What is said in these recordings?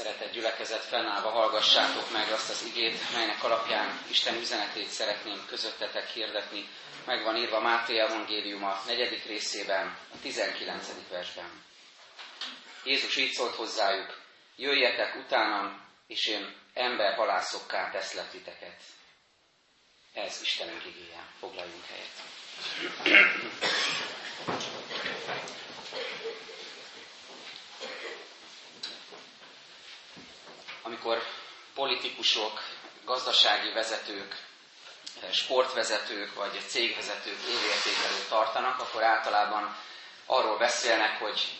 Szeretett gyülekezet, fennállva hallgassátok meg azt az igét, melynek alapján Isten üzenetét szeretném közöttetek hirdetni. Meg van írva Máté Evangélium a negyedik részében, a 19. versben. Jézus így szólt hozzájuk, jöjjetek utánam, és én ember halászokká teszlek titeket. Ez Istenünk igéje. Foglaljunk helyet. Amikor politikusok, gazdasági vezetők, sportvezetők vagy cégvezetők évértékelőt tartanak, akkor általában arról beszélnek, hogy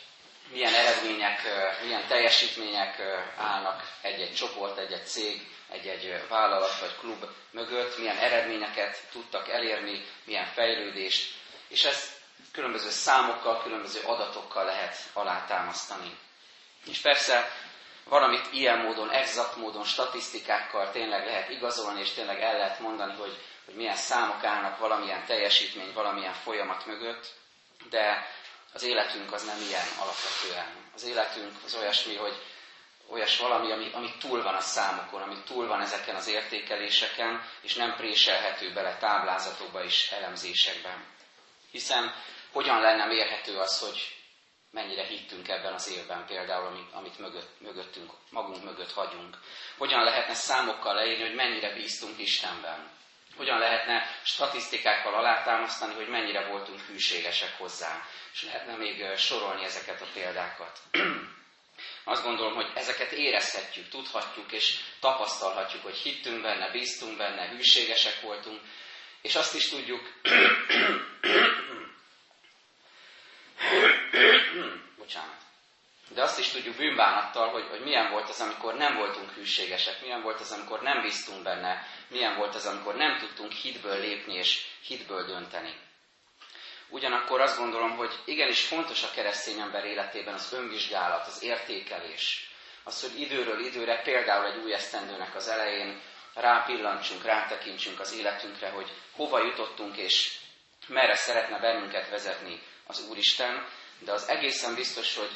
milyen eredmények, milyen teljesítmények állnak egy-egy csoport, egy-egy cég, egy-egy vállalat vagy klub mögött, milyen eredményeket tudtak elérni, milyen fejlődést, és ezt különböző számokkal, különböző adatokkal lehet alátámasztani. És persze valamit ilyen módon, exakt módon, statisztikákkal tényleg lehet igazolni, és tényleg el lehet mondani, hogy, hogy milyen számok állnak valamilyen teljesítmény, valamilyen folyamat mögött, de az életünk az nem ilyen alapvetően. Az életünk az olyasmi, hogy olyas valami, ami, ami túl van a számokon, ami túl van ezeken az értékeléseken, és nem préselhető bele táblázatokba és elemzésekben. Hiszen hogyan lenne mérhető az, hogy mennyire hittünk ebben az évben például, amit mögött, mögöttünk, magunk mögött hagyunk. Hogyan lehetne számokkal leírni, hogy mennyire bíztunk Istenben. Hogyan lehetne statisztikákkal alátámasztani, hogy mennyire voltunk hűségesek hozzá. És lehetne még sorolni ezeket a példákat. Azt gondolom, hogy ezeket érezhetjük, tudhatjuk és tapasztalhatjuk, hogy hittünk benne, bíztunk benne, hűségesek voltunk, és azt is tudjuk, De azt is tudjuk bűnbánattal, hogy, hogy milyen volt az, amikor nem voltunk hűségesek, milyen volt az, amikor nem bíztunk benne, milyen volt az, amikor nem tudtunk hitből lépni és hitből dönteni. Ugyanakkor azt gondolom, hogy igenis fontos a keresztény ember életében az önvizsgálat, az értékelés. Az, hogy időről időre, például egy új esztendőnek az elején rápillantsunk, rátekintsünk az életünkre, hogy hova jutottunk és merre szeretne bennünket vezetni az Úristen, de az egészen biztos, hogy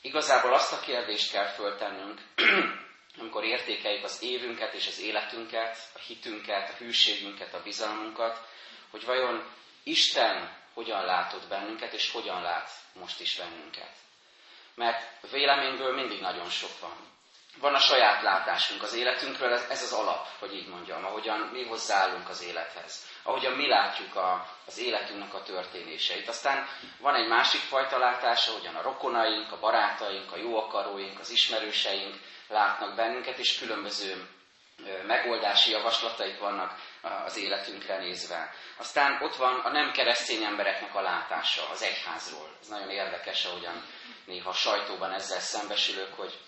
igazából azt a kérdést kell föltennünk, amikor értékeljük az évünket és az életünket, a hitünket, a hűségünket, a bizalmunkat, hogy vajon Isten hogyan látott bennünket, és hogyan lát most is bennünket. Mert véleményből mindig nagyon sok van. Van a saját látásunk az életünkről, ez az alap, hogy így mondjam, ahogyan mi hozzáállunk az élethez ahogyan mi látjuk a, az életünknek a történéseit. Aztán van egy másik fajta látás, ahogyan a rokonaink, a barátaink, a jó akaróink, az ismerőseink látnak bennünket, és különböző megoldási javaslataik vannak az életünkre nézve. Aztán ott van a nem keresztény embereknek a látása az egyházról. Ez nagyon érdekes, ahogyan néha a sajtóban ezzel szembesülök, hogy,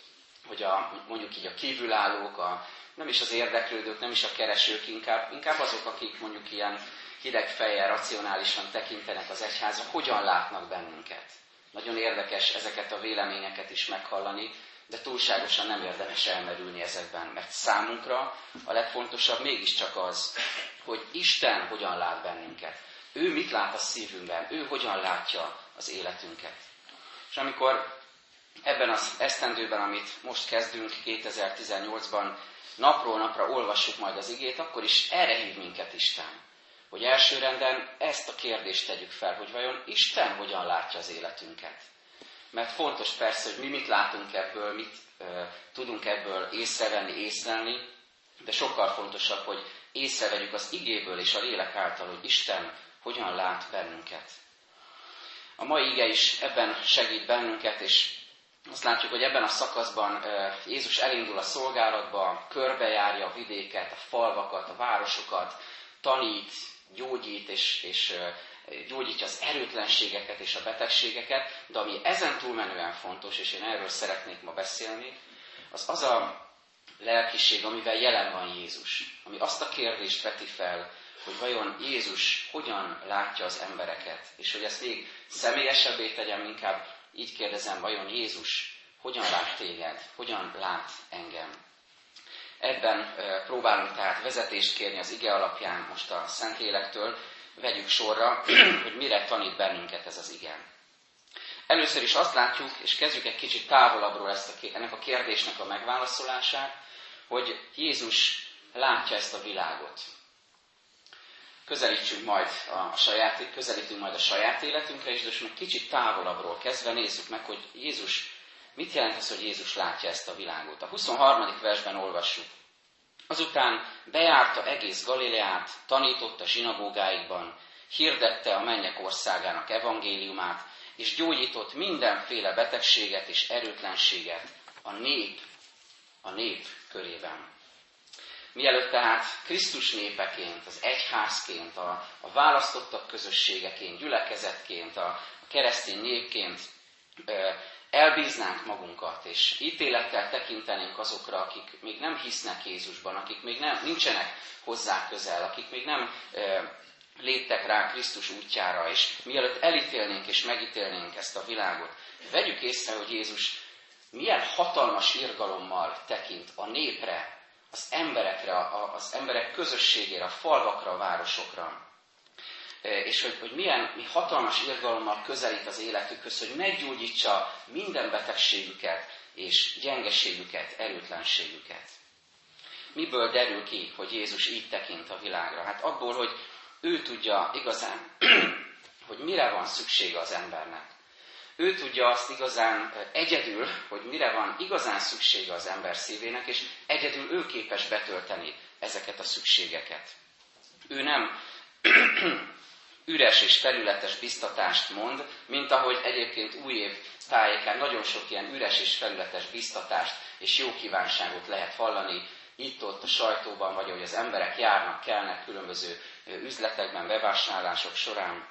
hogy a, mondjuk így a kívülállók, a, nem is az érdeklődők, nem is a keresők, inkább, inkább azok, akik mondjuk ilyen hideg fejjel, racionálisan tekintenek az egyházra, hogyan látnak bennünket. Nagyon érdekes ezeket a véleményeket is meghallani, de túlságosan nem érdemes elmerülni ezekben, mert számunkra a legfontosabb mégiscsak az, hogy Isten hogyan lát bennünket. Ő mit lát a szívünkben, ő hogyan látja az életünket. És amikor ebben az esztendőben, amit most kezdünk 2018-ban, napról napra olvassuk majd az igét, akkor is erre hív minket Isten. Hogy elsőrenden ezt a kérdést tegyük fel, hogy vajon Isten hogyan látja az életünket. Mert fontos persze, hogy mi mit látunk ebből, mit ö, tudunk ebből észrevenni, észlelni, de sokkal fontosabb, hogy észrevegyük az igéből és a lélek által, hogy Isten hogyan lát bennünket. A mai ige is ebben segít bennünket, és azt látjuk, hogy ebben a szakaszban Jézus elindul a szolgálatba, körbejárja a vidéket, a falvakat, a városokat, tanít, gyógyít, és, és gyógyítja az erőtlenségeket és a betegségeket, de ami ezen túlmenően fontos, és én erről szeretnék ma beszélni, az az a lelkiség, amivel jelen van Jézus, ami azt a kérdést veti fel, hogy vajon Jézus hogyan látja az embereket, és hogy ezt még személyesebbé tegyem, inkább így kérdezem, vajon Jézus hogyan lát téged, hogyan lát engem? Ebben próbálunk tehát vezetést kérni az ige alapján most a Szentlélektől, vegyük sorra, hogy mire tanít bennünket ez az ige. Először is azt látjuk, és kezdjük egy kicsit távolabbról ezt a, ennek a kérdésnek a megválaszolását, hogy Jézus látja ezt a világot. Közelítsünk majd a saját, közelítünk majd a saját életünkre, és most meg kicsit távolabbról kezdve nézzük meg, hogy Jézus, mit jelent az, hogy Jézus látja ezt a világot. A 23. versben olvassuk. Azután bejárta egész Galileát, tanította zsinagógáikban, hirdette a mennyek országának evangéliumát, és gyógyított mindenféle betegséget és erőtlenséget a nép, a nép körében. Mielőtt tehát Krisztus népeként, az egyházként, a, a választottak közösségeként, gyülekezetként, a, a keresztény népként elbíznánk magunkat, és ítélettel tekintenénk azokra, akik még nem hisznek Jézusban, akik még nem, nincsenek hozzá közel, akik még nem léptek rá Krisztus útjára, és mielőtt elítélnénk és megítélnénk ezt a világot, vegyük észre, hogy Jézus milyen hatalmas irgalommal tekint a népre, az emberekre, az emberek közösségére, a falvakra, a városokra és hogy, hogy milyen mi hatalmas irgalommal közelít az életükhöz, hogy meggyógyítsa minden betegségüket és gyengeségüket, erőtlenségüket. Miből derül ki, hogy Jézus így tekint a világra? Hát abból, hogy ő tudja igazán, hogy mire van szüksége az embernek. Ő tudja azt igazán egyedül, hogy mire van igazán szüksége az ember szívének, és egyedül ő képes betölteni ezeket a szükségeket. Ő nem üres és felületes biztatást mond, mint ahogy egyébként új év tájékán nagyon sok ilyen üres és felületes biztatást és jó kívánságot lehet hallani, itt-ott a sajtóban, vagy ahogy az emberek járnak, kelnek különböző üzletekben, bevásárlások során.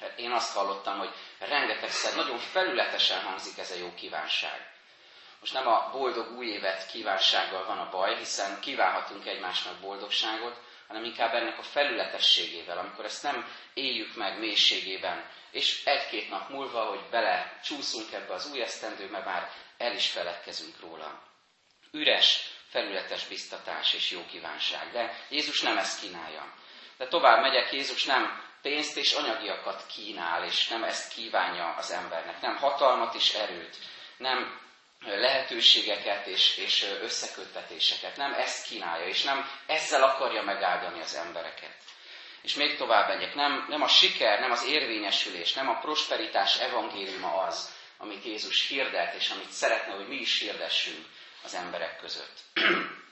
Hát én azt hallottam, hogy rengetegszer nagyon felületesen hangzik ez a jó kívánság. Most nem a boldog új évet kívánsággal van a baj, hiszen kívánhatunk egymásnak boldogságot, hanem inkább ennek a felületességével, amikor ezt nem éljük meg mélységében, és egy-két nap múlva, hogy bele csúszunk ebbe az új esztendőbe, már el is feledkezünk róla. Üres, felületes biztatás és jó kívánság. De Jézus nem ezt kínálja. De tovább megyek, Jézus nem pénzt és anyagiakat kínál, és nem ezt kívánja az embernek. Nem hatalmat és erőt, nem lehetőségeket és, és összeköttetéseket. Nem ezt kínálja, és nem ezzel akarja megáldani az embereket. És még tovább megyek, nem, nem a siker, nem az érvényesülés, nem a prosperitás evangéliuma az, amit Jézus hirdet, és amit szeretne, hogy mi is hirdessünk az emberek között.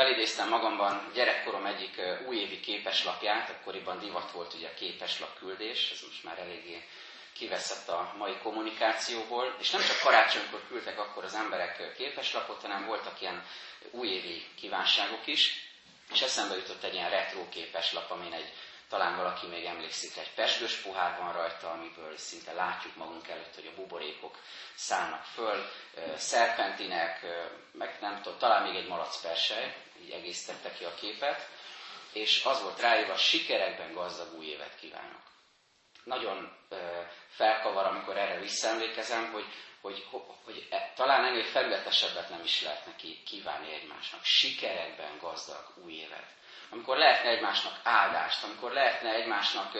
Felidéztem magamban gyerekkorom egyik újévi képeslapját, akkoriban divat volt ugye a képeslap küldés, ez most már eléggé kiveszett a mai kommunikációból, és nem csak karácsonykor küldtek akkor az emberek képeslapot, hanem voltak ilyen újévi kívánságok is, és eszembe jutott egy ilyen retro képeslap, amin egy, talán valaki még emlékszik, egy pesgős pohár van rajta, amiből szinte látjuk magunk előtt, hogy a buborékok szállnak föl, szerpentinek, meg nem tudom, talán még egy malacpersely, így egészítette ki a képet, és az volt ráírva, sikerekben gazdag új évet kívánok nagyon felkavar, amikor erre visszaemlékezem, hogy, hogy, hogy e, talán ennél felületesebbet nem is lehet neki kívánni egymásnak. Sikerekben gazdag új évet. Amikor lehetne egymásnak áldást, amikor lehetne egymásnak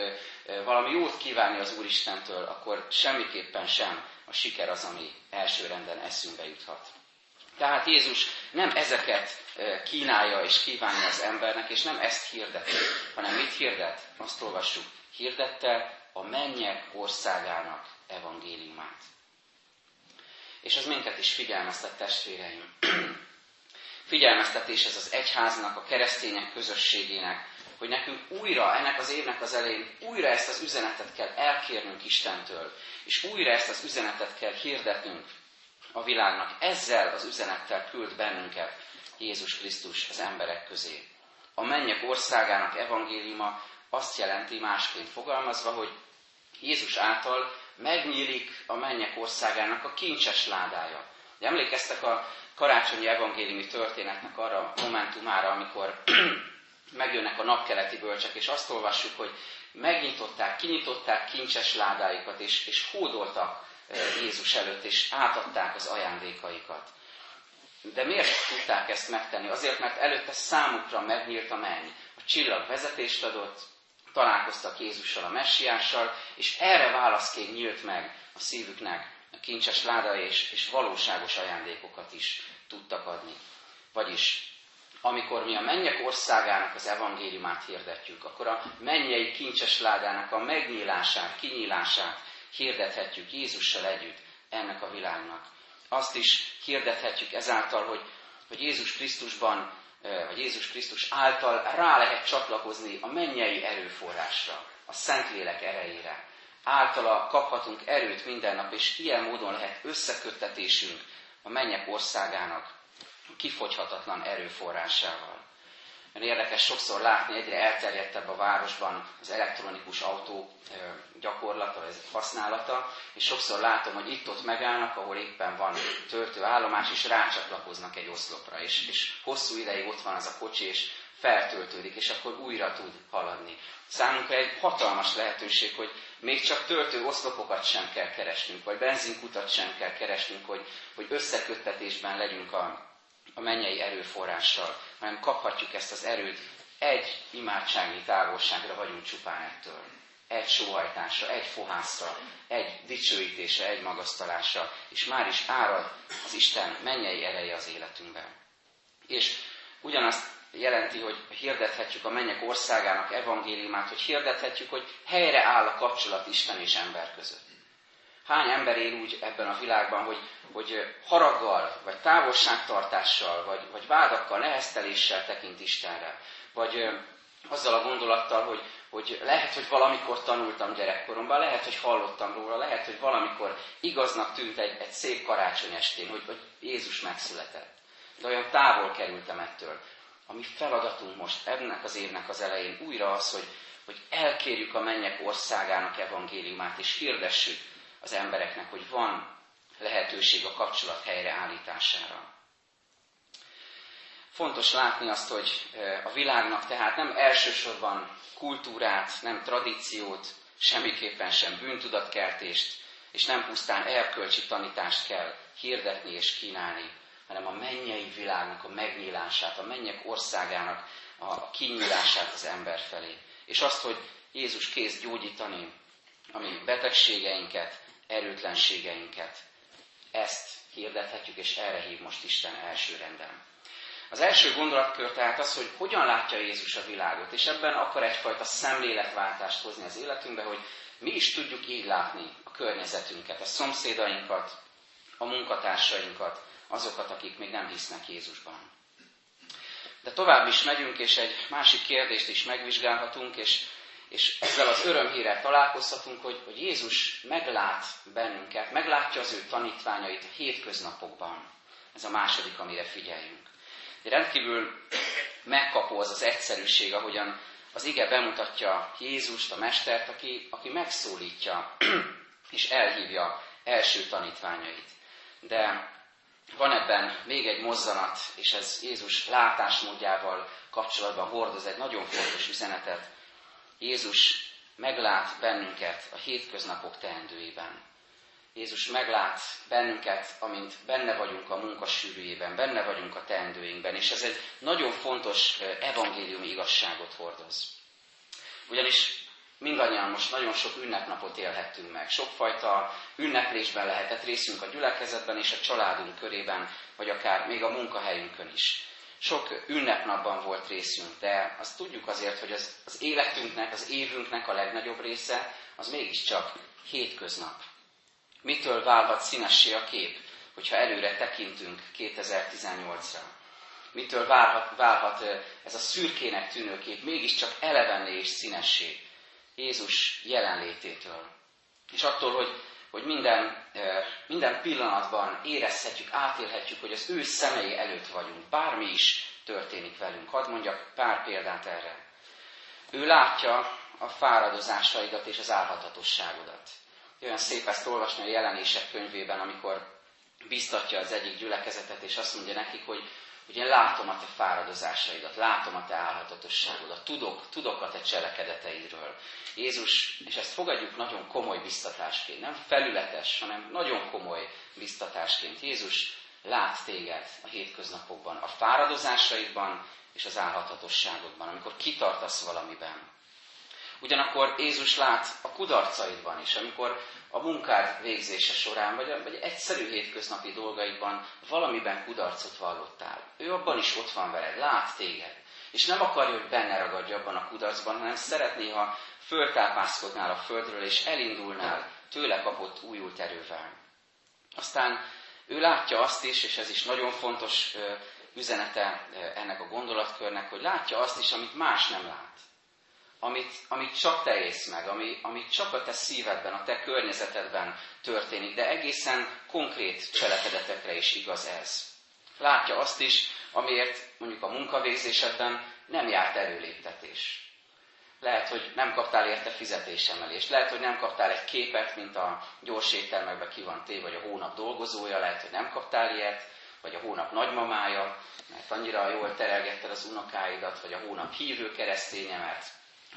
valami jót kívánni az Úristentől, akkor semmiképpen sem a siker az, ami elsőrenden eszünkbe juthat. Tehát Jézus nem ezeket kínálja és kívánja az embernek, és nem ezt hirdeti, hanem mit hirdet? Azt olvassuk. Hirdette a mennyek országának evangéliumát. És ez minket is figyelmeztet, testvéreim. Figyelmeztetés ez az egyháznak, a keresztények közösségének, hogy nekünk újra, ennek az évnek az elején, újra ezt az üzenetet kell elkérnünk Istentől, és újra ezt az üzenetet kell hirdetnünk a világnak. Ezzel az üzenettel küld bennünket Jézus Krisztus az emberek közé. A mennyek országának evangéliuma azt jelenti másként fogalmazva, hogy Jézus által megnyílik a mennyek országának a kincses ládája. De emlékeztek a karácsonyi evangéliumi történetnek arra a momentumára, amikor megjönnek a napkeleti bölcsek, és azt olvassuk, hogy megnyitották, kinyitották kincses ládáikat, és, és hódoltak Jézus előtt, és átadták az ajándékaikat. De miért tudták ezt megtenni? Azért, mert előtte számukra megnyílt a menny. A csillag vezetést adott, találkoztak Jézussal, a messiással, és erre válaszként nyílt meg a szívüknek a kincses láda, és, és valóságos ajándékokat is tudtak adni. Vagyis, amikor mi a mennyek országának az evangéliumát hirdetjük, akkor a mennyei kincses ládának a megnyílását, kinyílását hirdethetjük Jézussal együtt ennek a világnak. Azt is hirdethetjük ezáltal, hogy, hogy Jézus Krisztusban vagy Jézus Krisztus által rá lehet csatlakozni a mennyei erőforrásra, a Szentlélek erejére. Általa kaphatunk erőt minden nap, és ilyen módon lehet összeköttetésünk a mennyek országának kifogyhatatlan erőforrásával. Mert érdekes sokszor látni, egyre elterjedtebb a városban az elektronikus autó gyakorlata, ez használata, és sokszor látom, hogy itt-ott megállnak, ahol éppen van töltőállomás, és rácsatlakoznak egy oszlopra, és, és hosszú ideig ott van az a kocsi, és feltöltődik, és akkor újra tud haladni. Számunkra egy hatalmas lehetőség, hogy még csak töltő oszlopokat sem kell keresnünk, vagy benzinkutat sem kell keresnünk, hogy, hogy összeköttetésben legyünk a, a mennyei erőforrással, hanem kaphatjuk ezt az erőt, egy imádságnyi távolságra vagyunk csupán ettől. Egy sóhajtásra, egy fohászra, egy dicsőítésre, egy magasztalásra, és már is árad az Isten mennyei ereje az életünkben. És ugyanazt jelenti, hogy hirdethetjük a mennyek országának evangéliumát, hogy hirdethetjük, hogy helyre áll a kapcsolat Isten és ember között. Hány ember él úgy ebben a világban, hogy, hogy haraggal, vagy távolságtartással, vagy, vagy vádakkal, nehezteléssel tekint Istenre. Vagy azzal a gondolattal, hogy, hogy lehet, hogy valamikor tanultam gyerekkoromban, lehet, hogy hallottam róla, lehet, hogy valamikor igaznak tűnt egy, egy szép karácsony estén, hogy, hogy Jézus megszületett. De olyan távol kerültem ettől. A mi feladatunk most ennek az évnek az elején újra az, hogy, hogy elkérjük a mennyek országának evangéliumát, és hirdessük az embereknek, hogy van lehetőség a kapcsolat helyreállítására. Fontos látni azt, hogy a világnak tehát nem elsősorban kultúrát, nem tradíciót, semmiképpen sem bűntudatkeltést, és nem pusztán erkölcsi tanítást kell hirdetni és kínálni, hanem a mennyei világnak a megnyílását, a mennyek országának a kinyílását az ember felé. És azt, hogy Jézus kész gyógyítani a mi betegségeinket, erőtlenségeinket. Ezt hirdethetjük, és erre hív most Isten első renden. Az első gondolatkör tehát az, hogy hogyan látja Jézus a világot, és ebben akar egyfajta szemléletváltást hozni az életünkbe, hogy mi is tudjuk így látni a környezetünket, a szomszédainkat, a munkatársainkat, azokat, akik még nem hisznek Jézusban. De tovább is megyünk, és egy másik kérdést is megvizsgálhatunk, és és ezzel az örömhírrel találkozhatunk, hogy, hogy Jézus meglát bennünket, meglátja az ő tanítványait a hétköznapokban. Ez a második, amire figyeljünk. De rendkívül megkapó az az egyszerűség, ahogyan az ige bemutatja Jézust, a Mestert, aki, aki megszólítja és elhívja első tanítványait. De van ebben még egy mozzanat, és ez Jézus látásmódjával kapcsolatban hordoz egy nagyon fontos üzenetet, Jézus meglát bennünket a hétköznapok teendőiben. Jézus meglát bennünket, amint benne vagyunk a munkasűrűjében, benne vagyunk a teendőinkben, és ez egy nagyon fontos evangéliumi igazságot hordoz. Ugyanis mindannyian most nagyon sok ünnepnapot élhettünk meg. Sokfajta ünneplésben lehetett részünk a gyülekezetben és a családunk körében, vagy akár még a munkahelyünkön is sok ünnepnapban volt részünk, de azt tudjuk azért, hogy az, az életünknek, az évünknek a legnagyobb része az mégiscsak hétköznap. Mitől válhat színessé a kép, hogyha előre tekintünk 2018-ra? Mitől válhat, válhat ez a szürkének tűnő kép mégiscsak elevenné és színessé Jézus jelenlététől? És attól, hogy hogy minden, minden pillanatban érezhetjük, átélhetjük, hogy az ő szemei előtt vagyunk, bármi is történik velünk. Hadd mondjak pár példát erre. Ő látja a fáradozásaidat és az álhatatosságodat. Olyan szép ezt olvasni a jelenések könyvében, amikor biztatja az egyik gyülekezetet, és azt mondja nekik, hogy hogy én látom a te fáradozásaidat, látom a te állhatatosságodat, tudok, tudok a te cselekedeteidről. Jézus, és ezt fogadjuk nagyon komoly biztatásként, nem felületes, hanem nagyon komoly biztatásként. Jézus lát téged a hétköznapokban, a fáradozásaidban és az állhatatosságodban, amikor kitartasz valamiben. Ugyanakkor Jézus lát a kudarcaidban is, amikor a munkád végzése során, vagy, vagy egyszerű hétköznapi dolgaidban valamiben kudarcot vallottál. Ő abban is ott van veled, lát téged. És nem akarja, hogy benne ragadj abban a kudarcban, hanem szeretné, ha föltápászkodnál a földről, és elindulnál tőle kapott újult erővel. Aztán ő látja azt is, és ez is nagyon fontos üzenete ennek a gondolatkörnek, hogy látja azt is, amit más nem lát. Amit, amit csak te ész meg, ami, amit csak a te szívedben, a te környezetedben történik, de egészen konkrét cselekedetekre is igaz ez. Látja azt is, amiért mondjuk a munkavégzésedben nem járt előléptetés. Lehet, hogy nem kaptál érte fizetésemelést. Lehet, hogy nem kaptál egy képet, mint a gyors éttermekben ki van téve, vagy a hónap dolgozója. Lehet, hogy nem kaptál ilyet, vagy a hónap nagymamája, mert annyira jól terelgetted az unokáidat, vagy a hónap hívő kereszténye, mert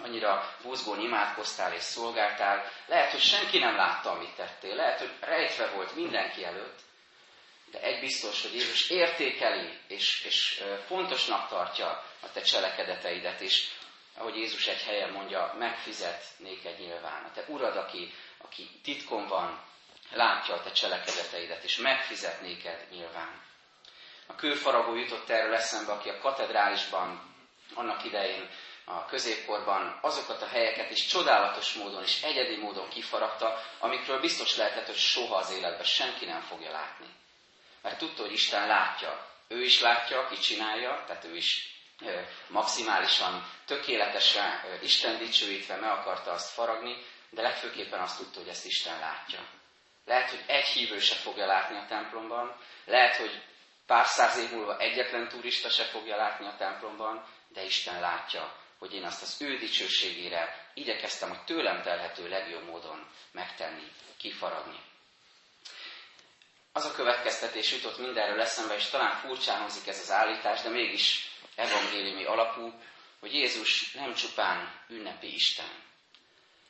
annyira buzgón imádkoztál és szolgáltál. Lehet, hogy senki nem látta, amit tettél. Lehet, hogy rejtve volt mindenki előtt. De egy biztos, hogy Jézus értékeli és, és fontosnak tartja a te cselekedeteidet, és ahogy Jézus egy helyen mondja, megfizet néked nyilván. A te urad, aki, aki titkon van, látja a te cselekedeteidet, és megfizet néked nyilván. A kőfaragó jutott erről eszembe, aki a katedrálisban annak idején a középkorban azokat a helyeket is csodálatos módon és egyedi módon kifaragta, amikről biztos lehetett, hogy soha az életben senki nem fogja látni. Mert tudta, hogy Isten látja. Ő is látja, aki csinálja, tehát ő is maximálisan tökéletesen Isten dicsőítve meg akarta azt faragni, de legfőképpen azt tudta, hogy ezt Isten látja. Lehet, hogy egy hívő se fogja látni a templomban, lehet, hogy pár száz év múlva egyetlen turista se fogja látni a templomban, de Isten látja, hogy én azt az ő dicsőségére igyekeztem a tőlem telhető legjobb módon megtenni, kifaragni. Az a következtetés jutott mindenről eszembe, és talán furcsán hangzik ez az állítás, de mégis evangéliumi alapú, hogy Jézus nem csupán ünnepi Isten.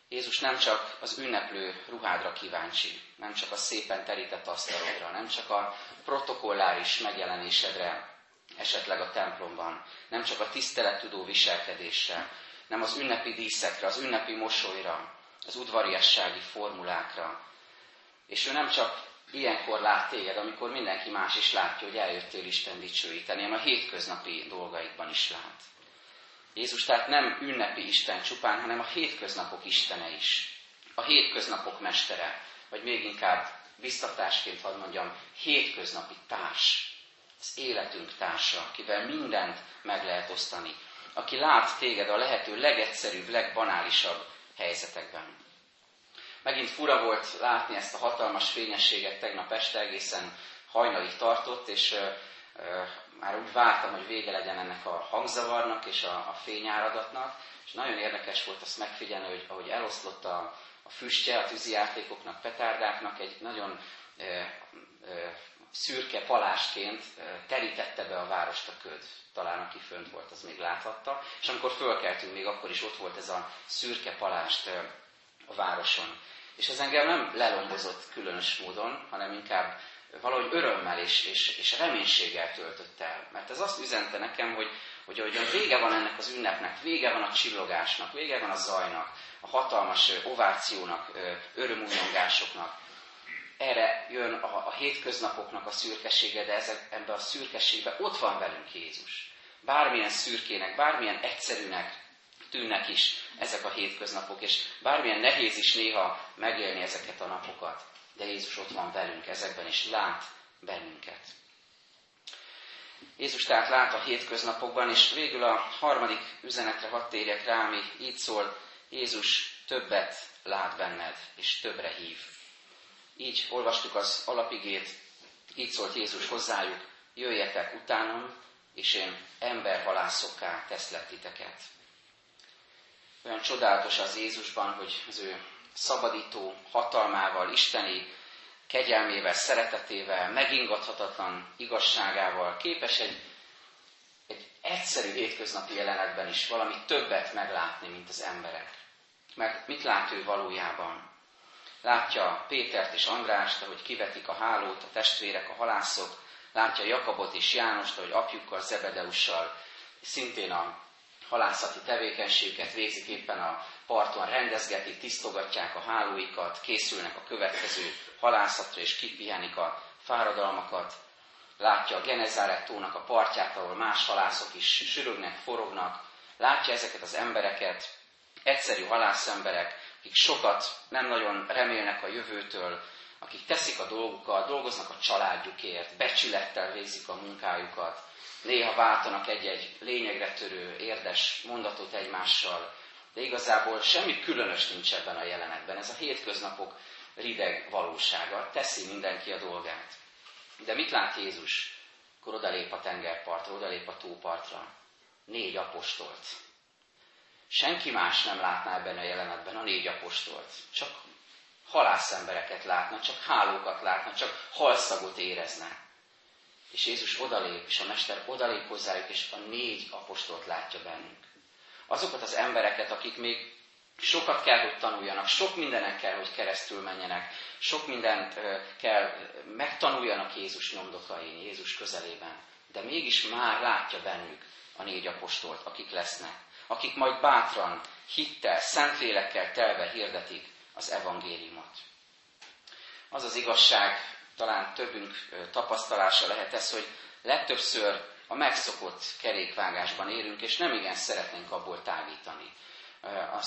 Jézus nem csak az ünneplő ruhádra kíváncsi, nem csak a szépen terített asztalodra, nem csak a protokolláris megjelenésedre, esetleg a templomban, nem csak a tisztelettudó viselkedésre, nem az ünnepi díszekre, az ünnepi mosolyra, az udvariassági formulákra. És ő nem csak ilyenkor lát téged, amikor mindenki más is látja, hogy eljöttél Isten dicsőíteni, hanem a hétköznapi dolgaidban is lát. Jézus tehát nem ünnepi Isten csupán, hanem a hétköznapok Istene is. A hétköznapok mestere, vagy még inkább biztatásként hadd mondjam, hétköznapi társ. Az életünk társa, akivel mindent meg lehet osztani. Aki lát téged a lehető legegyszerűbb, legbanálisabb helyzetekben. Megint fura volt látni ezt a hatalmas fényességet tegnap este egészen hajnalig tartott, és már úgy vártam, hogy vége legyen ennek a hangzavarnak és a, a fényáradatnak, és nagyon érdekes volt azt megfigyelni, hogy ahogy eloszlott a, a füstje a tűzijátékoknak, petárdáknak, egy nagyon ö, szürke palásként terítette be a várost a köd. Talán aki fönt volt, az még láthatta. És amikor fölkeltünk, még akkor is ott volt ez a szürke palást a városon. És ez engem nem lelombozott különös módon, hanem inkább valahogy örömmel és, és, és reménységgel töltött el. Mert ez azt üzente nekem, hogy, hogy ahogyan vége van ennek az ünnepnek, vége van a csillogásnak, vége van a zajnak, a hatalmas ovációnak, örömújongásoknak, erre jön a, a hétköznapoknak a szürkesége, de ezek, ebben a szürkeségben ott van velünk Jézus. Bármilyen szürkének, bármilyen egyszerűnek tűnnek is ezek a hétköznapok, és bármilyen nehéz is néha megélni ezeket a napokat, de Jézus ott van velünk ezekben, és lát bennünket. Jézus tehát lát a hétköznapokban, és végül a harmadik üzenetre hadd térjek rá, ami így szól, Jézus többet lát benned, és többre hív. Így olvastuk az alapigét, így szólt Jézus hozzájuk, jöjjetek utánom, és én emberhalászokká teszlek titeket. Olyan csodálatos az Jézusban, hogy az ő szabadító hatalmával, isteni kegyelmével, szeretetével, megingathatatlan igazságával képes egy, egy egyszerű hétköznapi jelenetben is valami többet meglátni, mint az emberek. Mert mit lát ő valójában? Látja Pétert és Andrást, ahogy kivetik a hálót, a testvérek, a halászok, látja Jakabot és Jánost, ahogy apjukkal, Zebedeussal, szintén a halászati tevékenységüket végzik éppen a parton, rendezgetik, tisztogatják a hálóikat, készülnek a következő halászatra, és kipihenik a fáradalmakat. Látja a Genezáret tónak a partját, ahol más halászok is sürögnek, forognak. Látja ezeket az embereket, egyszerű halászemberek, akik sokat nem nagyon remélnek a jövőtől, akik teszik a dolgukat, dolgoznak a családjukért, becsülettel végzik a munkájukat, néha váltanak egy-egy lényegre törő, érdes mondatot egymással, de igazából semmi különös nincs ebben a jelenetben. Ez a hétköznapok rideg valósága, teszi mindenki a dolgát. De mit lát Jézus? Akkor odalép a tengerpartra, odalép a tópartra. Négy apostolt. Senki más nem látná ebben a jelenetben a négy apostolt. Csak halászembereket látna, csak hálókat látna, csak halszagot érezne. És Jézus odalép, és a Mester odalép hozzájuk, és a négy apostolt látja bennük. Azokat az embereket, akik még sokat kell, hogy tanuljanak, sok mindenek kell, hogy keresztül menjenek, sok mindent kell, megtanuljanak Jézus nyomdokain, Jézus közelében. De mégis már látja bennük a négy apostolt, akik lesznek, akik majd bátran, hittel, szentlélekkel telve hirdetik az evangéliumot. Az az igazság, talán többünk tapasztalása lehet ez, hogy legtöbbször a megszokott kerékvágásban élünk, és nem igen szeretnénk abból tágítani. A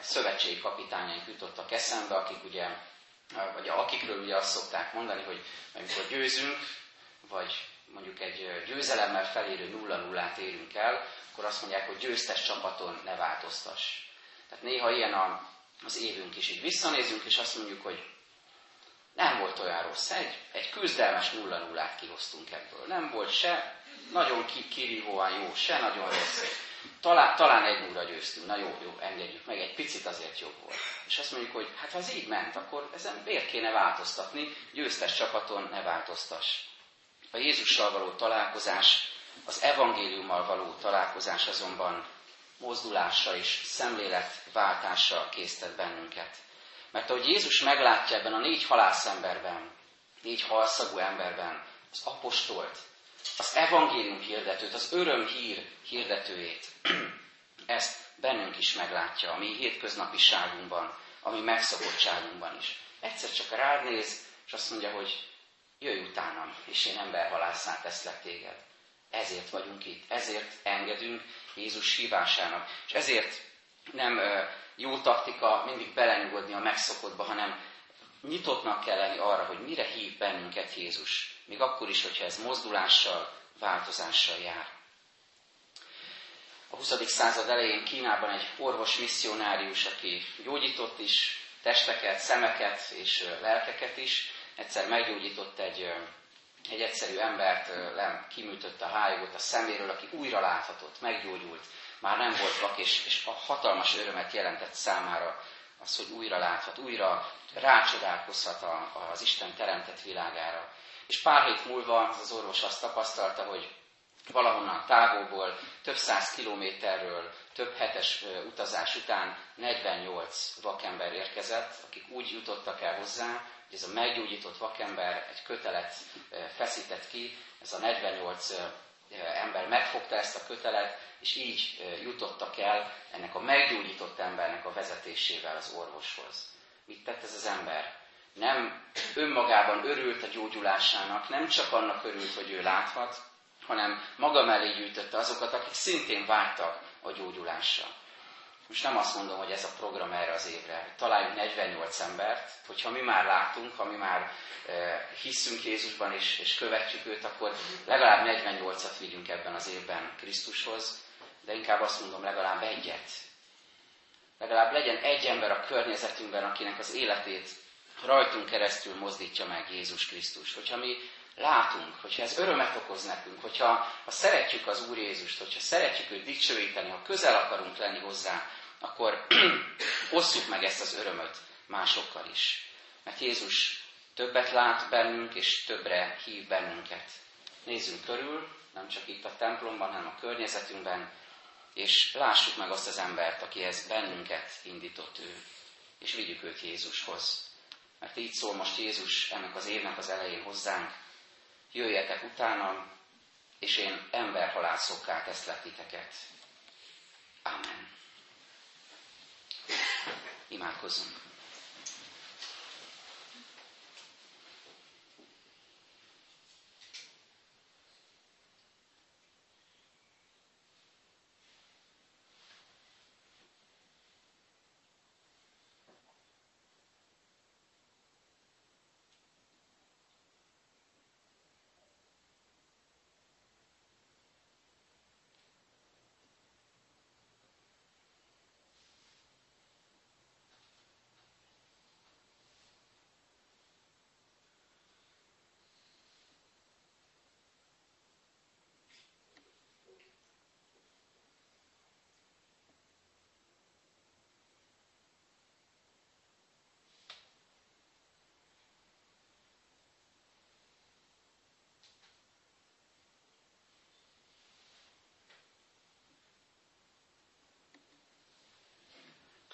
szövetségi kapitányaink jutottak eszembe, akik ugye, vagy akikről ugye azt szokták mondani, hogy amikor győzünk, vagy mondjuk egy győzelemmel felérő nulla nullát érünk el, akkor azt mondják, hogy győztes csapaton ne változtass. Tehát néha ilyen a, az évünk is így visszanézünk, és azt mondjuk, hogy nem volt olyan rossz. Egy, egy küzdelmes nulla nullát kihoztunk ebből. Nem volt se nagyon kirívóan jó, se nagyon rossz. Talán, talán egy nulla győztünk, na jó, jó, engedjük meg, egy picit azért jobb volt. És azt mondjuk, hogy hát ha ez így ment, akkor ezen miért kéne változtatni, győztes csapaton ne változtass. A Jézussal való találkozás, az evangéliummal való találkozás azonban mozdulásra és szemléletváltásra késztet bennünket. Mert ahogy Jézus meglátja ebben a négy halászemberben, négy halszagú emberben az apostolt, az evangélium hirdetőt, az örömhír hirdetőjét, ezt bennünk is meglátja, a mi hétköznapiságunkban, a mi megszokottságunkban is. Egyszer csak rád néz, és azt mondja, hogy jöjj utánam, és én emberhalászát teszlek téged. Ezért vagyunk itt, ezért engedünk Jézus hívásának, és ezért nem jó taktika mindig belenyugodni a megszokottba, hanem nyitottnak kell lenni arra, hogy mire hív bennünket Jézus. Még akkor is, hogyha ez mozdulással, változással jár. A 20. század elején Kínában egy orvos misszionárius, aki gyógyított is testeket, szemeket és lelkeket is, egyszer meggyógyított egy, egy egyszerű embert, kiműtötte a hájogot a szeméről, aki újra láthatott, meggyógyult már nem volt vak, és, és a hatalmas örömet jelentett számára az, hogy újra láthat, újra rácsodálkozhat a, az Isten teremtett világára. És pár hét múlva az orvos azt tapasztalta, hogy valahonnan távolból, több száz kilométerről, több hetes utazás után 48 vakember érkezett, akik úgy jutottak el hozzá, hogy ez a meggyógyított vakember egy kötelet feszített ki, ez a 48 ember megfogta ezt a kötelet, és így jutottak el ennek a meggyógyított embernek a vezetésével az orvoshoz. Mit tett ez az ember? Nem önmagában örült a gyógyulásának, nem csak annak örült, hogy ő láthat, hanem maga mellé gyűjtötte azokat, akik szintén vágytak a gyógyulásra. Most nem azt mondom, hogy ez a program erre az évre, hogy találjunk 48 embert, hogyha mi már látunk, ha mi már e, hiszünk Jézusban és, és követjük őt, akkor legalább 48-at vigyünk ebben az évben Krisztushoz, de inkább azt mondom, legalább egyet. Legalább legyen egy ember a környezetünkben, akinek az életét rajtunk keresztül mozdítja meg Jézus Krisztus. Hogyha mi látunk, hogyha ez örömet okoz nekünk, hogyha ha szeretjük az Úr Jézust, hogyha szeretjük őt dicsőíteni, ha közel akarunk lenni hozzá, akkor osszuk meg ezt az örömöt másokkal is. Mert Jézus többet lát bennünk, és többre hív bennünket. Nézzünk körül, nem csak itt a templomban, hanem a környezetünkben, és lássuk meg azt az embert, akihez bennünket indított ő, és vigyük őt Jézushoz. Mert így szól most Jézus ennek az évnek az elején hozzánk, jöjjetek utánam, és én emberhalászokká teszlek titeket. Amen. Imádkozzunk.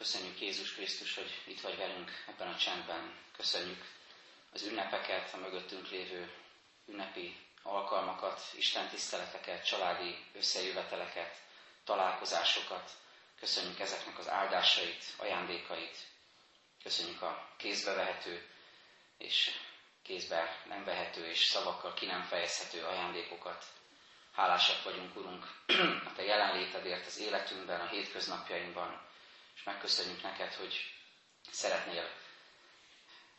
Köszönjük Jézus Krisztus, hogy itt vagy velünk ebben a csendben. Köszönjük az ünnepeket, a mögöttünk lévő ünnepi alkalmakat, Isten tiszteleteket, családi összejöveteleket, találkozásokat. Köszönjük ezeknek az áldásait, ajándékait. Köszönjük a kézbe vehető és kézbe nem vehető és szavakkal ki nem fejezhető ajándékokat. Hálásak vagyunk, Urunk, a Te jelenlétedért az életünkben, a hétköznapjainkban, és megköszönjük neked, hogy szeretnél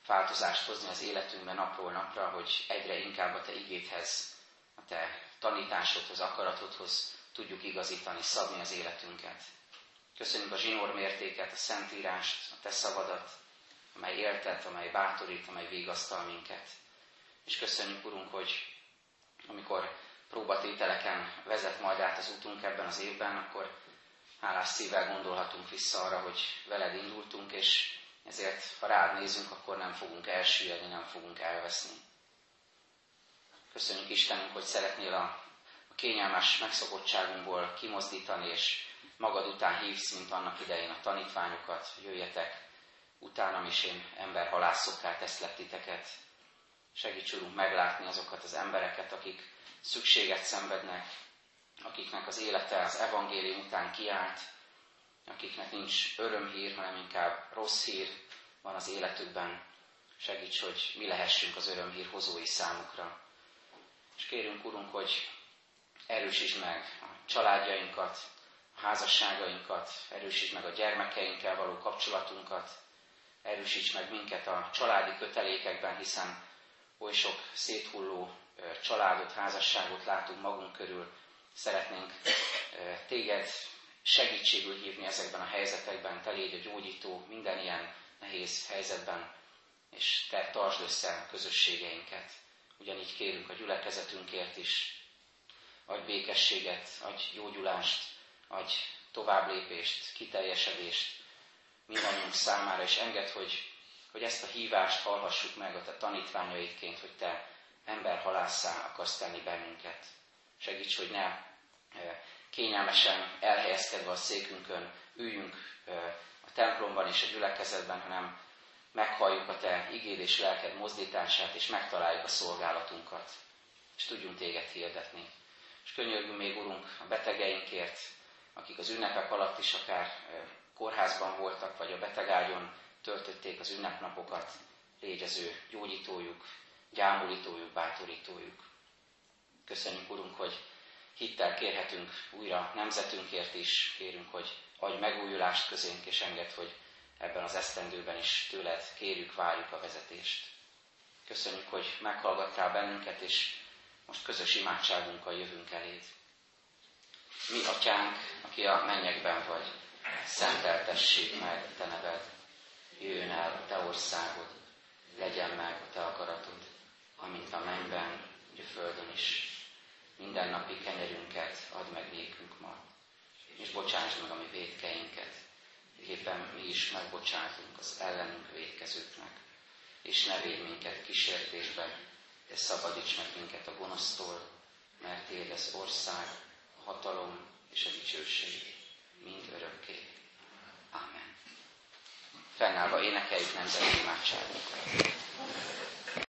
változást hozni az életünkben napról napra, hogy egyre inkább a te igéthez, a te tanításodhoz, akaratodhoz tudjuk igazítani, szabni az életünket. Köszönjük a zsinór mértéket, a szentírást, a te szavadat, amely éltet, amely bátorít, amely vigasztal minket. És köszönjük, Urunk, hogy amikor próbatételeken vezet majd át az útunk ebben az évben, akkor hálás szívvel gondolhatunk vissza arra, hogy veled indultunk, és ezért, ha rád nézünk, akkor nem fogunk elsüllyedni, nem fogunk elveszni. Köszönjük Istenünk, hogy szeretnél a, a kényelmes megszokottságunkból kimozdítani, és magad után hívsz, mint annak idején a tanítványokat, jöjjetek utánam, és én emberhalászokká teszlek titeket. Segíts, Urunk, meglátni azokat az embereket, akik szükséget szenvednek, akiknek az élete az evangélium után kiállt, akiknek nincs örömhír, hanem inkább rossz hír van az életükben. Segíts, hogy mi lehessünk az örömhír hozói számukra. És kérünk, Urunk, hogy erősítsd meg a családjainkat, a házasságainkat, erősítsd meg a gyermekeinkkel való kapcsolatunkat, erősíts meg minket a családi kötelékekben, hiszen oly sok széthulló családot, házasságot látunk magunk körül, Szeretnénk téged segítségül hívni ezekben a helyzetekben, te légy a gyógyító minden ilyen nehéz helyzetben, és te tartsd össze a közösségeinket. Ugyanígy kérünk a gyülekezetünkért is, adj békességet, adj gyógyulást, adj továbblépést, kiteljesedést mindannyiunk számára, és enged, hogy, hogy ezt a hívást hallhassuk meg a te tanítványaidként, hogy te emberhalásszá akarsz tenni bennünket. Segíts, hogy ne kényelmesen elhelyezkedve a székünkön üljünk a templomban és a gyülekezetben, hanem meghalljuk a Te igéd és lelked mozdítását, és megtaláljuk a szolgálatunkat, és tudjunk Téged hirdetni. És könyörgünk még, Urunk, a betegeinkért, akik az ünnepek alatt is akár kórházban voltak, vagy a betegágyon töltötték az ünnepnapokat, légy az ő gyógyítójuk, gyámolítójuk, bátorítójuk. Köszönjük, Urunk, hogy hittel kérhetünk újra nemzetünkért is, kérünk, hogy adj megújulást közénk, és enged, hogy ebben az esztendőben is tőled kérjük, várjuk a vezetést. Köszönjük, hogy meghallgattál bennünket, és most közös imádságunkkal jövünk eléd. Mi, atyánk, aki a mennyekben vagy, szenteltessék meg te neved, jöjjön el a te országod, legyen meg a te akaratod, amint a mennyben, úgy a földön is mindennapi kenyerünket add meg nékünk ma, és bocsáss meg a mi védkeinket, éppen mi is megbocsátunk az ellenünk védkezőknek, és ne védj minket kísértésbe, de szabadíts meg minket a gonosztól, mert Téd az ország, a hatalom és a dicsőség mind örökké. Amen. Fennállva énekeljük nemzeti imádságunkat.